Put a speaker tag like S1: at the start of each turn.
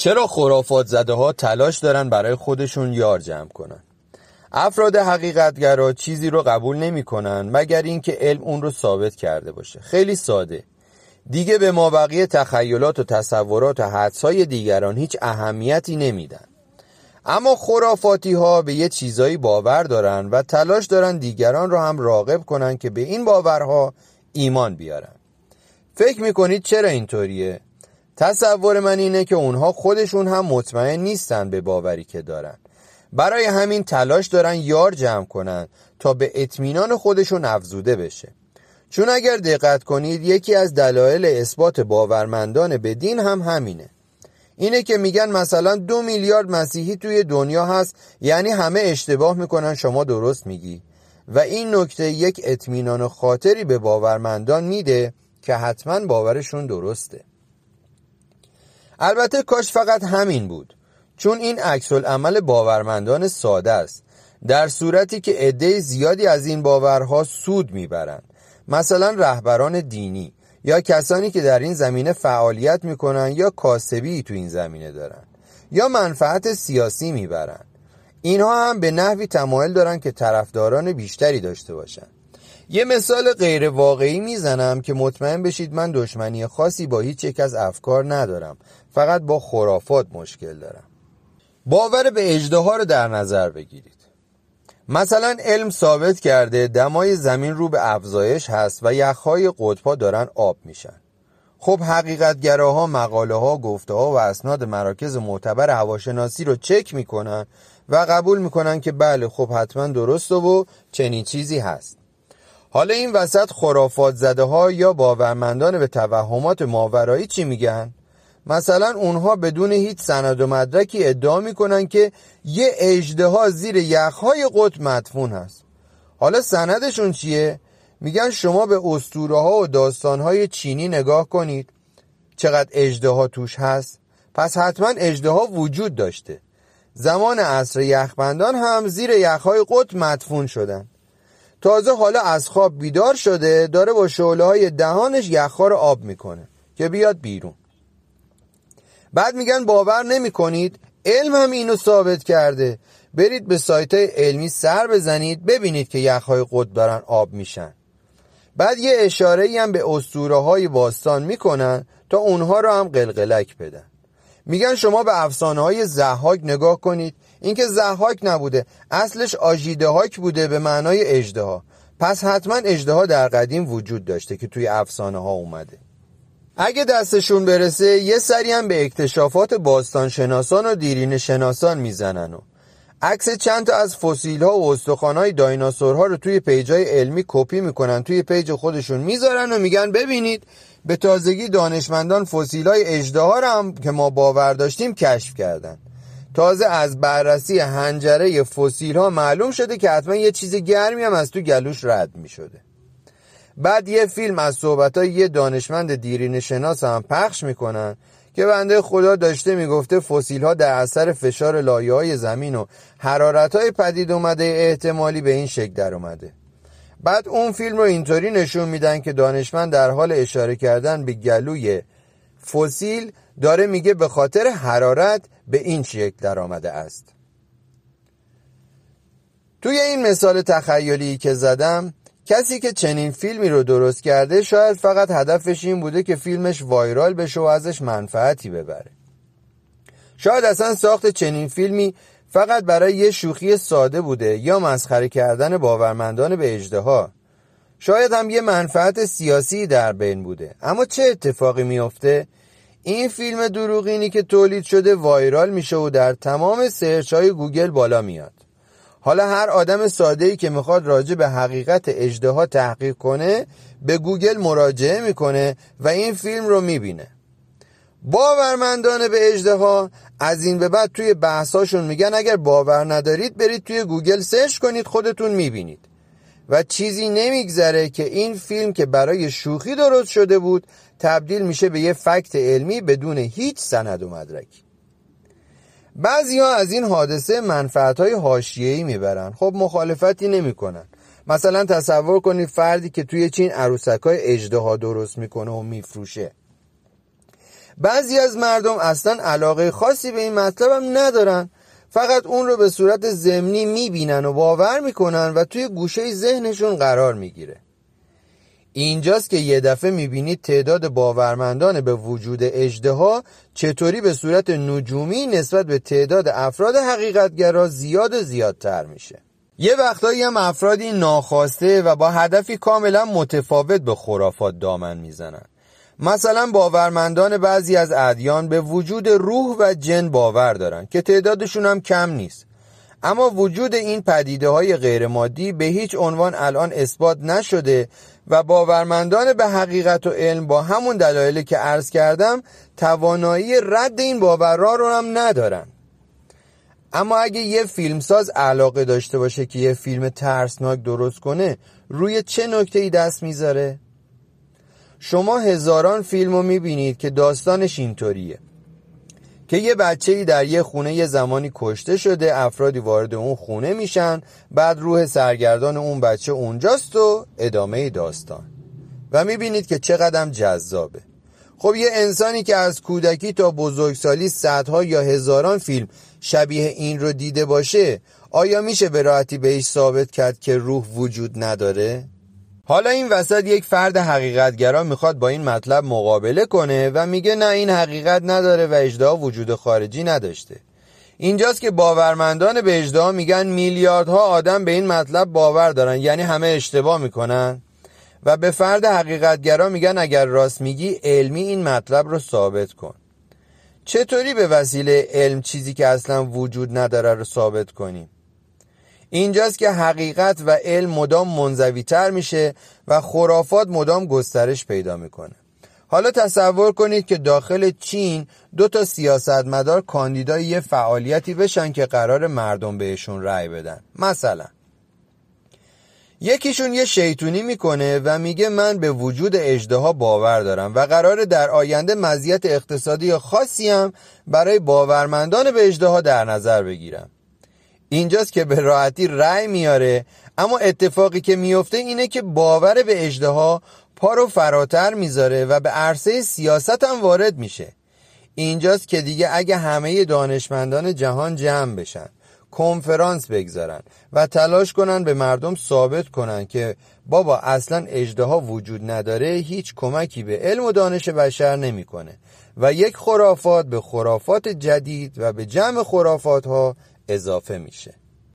S1: چرا خرافات زده ها تلاش دارن برای خودشون یار جمع کنن؟ افراد حقیقتگرا چیزی رو قبول نمی‌کنن مگر اینکه علم اون رو ثابت کرده باشه. خیلی ساده. دیگه به ما بقیه تخیلات و تصورات و حدسای دیگران هیچ اهمیتی نمیدن. اما خرافاتی ها به یه چیزایی باور دارن و تلاش دارن دیگران رو هم راغب کنن که به این باورها ایمان بیارن. فکر می‌کنید چرا اینطوریه؟ تصور من اینه که اونها خودشون هم مطمئن نیستن به باوری که دارن. برای همین تلاش دارن یار جمع کنن تا به اطمینان خودشون افزوده بشه. چون اگر دقت کنید یکی از دلایل اثبات باورمندان به دین هم همینه. اینه که میگن مثلا دو میلیارد مسیحی توی دنیا هست یعنی همه اشتباه می‌کنن شما درست میگی. و این نکته یک اطمینان خاطری به باورمندان میده که حتما باورشون درسته. البته کاش فقط همین بود. چون این عکس عمل باورمندان ساده است. در صورتی که عده زیادی از این باورها سود می‌برند. مثلا رهبران دینی یا کسانی که در این زمینه فعالیت می‌کنن یا کاسبی تو این زمینه دارن یا منفعت سیاسی می‌برن اینها هم به نحوی تمایل دارن که طرفداران بیشتری داشته باشن یه مثال غیر واقعی می‌زنم که مطمئن بشید من دشمنی خاصی با هیچ یک از افکار ندارم. فقط با خرافات مشکل دارم. باور به اجده رو در نظر بگیرید. مثلا علم ثابت کرده دمای زمین رو به افزایش هست و یخهای قطبها دارن آب میشن. خب حقیقتگراها مقاله ها گفته ها و اسناد مراکز معتبر هواشناسی رو چک می‌کنن و قبول می‌کنن که بله خب حتما درسته و چنین چیزی هست. حالا این وسط خرافات زده ها یا باورمندان به توهمات ماورایی چی میگن؟ مثلا اونها بدون هیچ سند و مدرکی ادعا می‌کنن که یه اجده زیر یخهای قطب مدفون هست. حالا سندشون چیه؟ میگن شما به اسطوره ها و داستان های چینی نگاه کنید. چقدر اجده توش هست؟ پس حتما اجده وجود داشته. زمان عصر یخبندان هم زیر یخهای قطب مدفون شدن. تازه حالا از خواب بیدار شده داره با شعله های دهانش یخها رو آب می‌کنه که بیاد بیرون. بعد میگن باور نمی کنید علم هم اینو ثابت کرده. برید به سایت علمی سر بزنید ببینید که یخهای قطب دارن آب میشن. بعد یه اشاره هم به اسطوره های باستان می‌کنن تا اونها رو هم قلقلک بدن. میگن شما به افسانه های ضحاک نگاه کنید. اینکه ضحاک نبوده اصلش آژیدهاک بوده به معنای اژدها پس حتما اژدها در قدیم وجود داشته که توی افسانه ها اومده. اگه دستشون برسه یه سری هم به اکتشافات باستان شناسان و دیرین شناسان می‌زنن و عکس چند تا از فسیل ها و استخوان های دایناسورها رو توی پیج های علمی کپی می‌کنن توی پیج خودشون می‌ذارن و میگن ببینید به تازگی دانشمندان فسیل های اجده ها هم که ما باور داشتیم کشف کردن. تازه از بررسی هنجره فسیل ها معلوم شده که حتما یه چیز گرمی هم از تو گلوش رد می شده بعد یه فیلم از صحبت های یه دانشمند دیرین شناس هم پخش می‌کنن. که بنده خدا داشته می‌گفته فسیل ها در اثر فشار لایه های زمین و حرارت های پدید اومده احتمالی به این شکل در اومده. بعد اون فیلم رو اینطوری نشون میدن که دانشمند در حال اشاره کردن به گلوی فسیل داره میگه به خاطر حرارت به این شکل در آمده است. توی این مثال تخیلی که زدم کسی که چنین فیلمی رو درست کرده شاید فقط هدفش این بوده که فیلمش وایرال بشه و ازش منفعتی ببره. شاید اصلا ساخت چنین فیلمی فقط برای یه شوخی ساده بوده یا مسخره کردن باورمندان به اژدها شاید هم یه منفعت سیاسی در بین بوده. اما چه اتفاقی میافته؟ این فیلم دروغینی که تولید شده وایرال میشه و در تمام search های گوگل بالا میاد. حالا هر آدم ساده ای که می‌خواد راجع به حقیقت اژدها تحقیق کنه به گوگل مراجعه می‌کنه و این فیلم رو می‌بینه. باورمندان به اژدها از این به بعد توی بحثاشون میگن اگر باور ندارید برید توی گوگل search کنید خودتون می‌بینید. و چیزی نمیگذره که این فیلم که برای شوخی درست شده بود تبدیل میشه به یه fact علمی بدون هیچ سند و مدرک بعضی ها از این حادثه منفعت های حاشیه‌ای می‌برن. خب مخالفتی نمی‌کنن. مثلا تصور کنید فردی که توی چین عروسک های اژدها درست می‌کنه و میفروشه. بعضی از مردم اصلا علاقه خاصی به این مطلب هم ندارن. فقط اون رو به صورت زمینی می‌بینن و باور می‌کنن و توی گوشه ذهنشون قرار می‌گیره. اینجاست که یه دفعه می‌بینید تعداد باورمندان به وجود اجده چطوری به صورت نجومی نسبت به تعداد افراد حقیقتگرا زیاد و زیادتر میشه. یه وقتایی هم افرادی ناخواسته و با هدفی کاملا متفاوت به خرافات دامن می‌زنن. مثلا باورمندان بعضی از ادیان به وجود روح و جن باور دارن که تعدادشون هم کم نیست. اما وجود این پدیده های غیرمادی به هیچ عنوان الان اثبات نشده و باورمندان به حقیقت و علم با همون دلایلی که عرض کردم توانایی رد این باورها رو هم ندارن اما اگه یه فیلمساز علاقه داشته باشه که یه فیلم ترسناک درست کنه روی چه نکته ای دست می‌ذاره؟ شما هزاران فیلم رو می‌بینید که داستانش اینطوریه که یه بچه ای در یه خونه یه زمانی کشته شده افرادی وارد اون خونه میشن بعد روح سرگردان اون بچه اونجاست و ادامه داستان و می‌بینید که چقدر جذابه خب یه انسانی که از کودکی تا بزرگسالی صدها یا هزاران فیلم شبیه این رو دیده باشه آیا میشه به راحتی بهش ثابت کرد که روح وجود نداره؟ حالا این وسط یک فرد حقیقتگرا می‌خواد با این مطلب مقابله کنه و میگه نه این حقیقت نداره و اجدها وجود خارجی نداشته. اینجاست که باورمندان به اجدها میگن میلیاردها آدم به این مطلب باور دارن یعنی همه اشتباه می‌کنن. و به فرد حقیقتگرا میگن اگر راست میگی علمی این مطلب رو ثابت کن. چطوری به وسیله علم چیزی که اصلا وجود نداره رو ثابت کنیم؟ اینجاست که حقیقت و علم مدام منزوی تر میشه و خرافات مدام گسترش پیدا می‌کنه. حالا تصور کنید که داخل چین دو تا سیاستمدار کاندیدای یه فعالیتی بشن که قرار مردم بهشون رأی بدن. مثلا. یکیشون یه شیطونی می‌کنه و میگه من به وجود اجدها باور دارم و قرار در آینده مزیت اقتصادی خاصی هم برای باورمندان به اجدها در نظر بگیرم. اینجاست که به راحتی رأی میاره. اما اتفاقی که میفته اینه که باور به اجدها پا رو فراتر می‌ذاره و به عرصه سیاست هم وارد میشه. اینجاست که دیگه اگه همه دانشمندان جهان جمع بشن کنفرانس بگذارن و تلاش کنن به مردم ثابت کنن که بابا اصلا اجدها وجود نداره هیچ کمکی به علم و دانش بشر نمی‌کنه. و یک خرافات به خرافات جدید و به جمع خرافات ها اضافه میشه.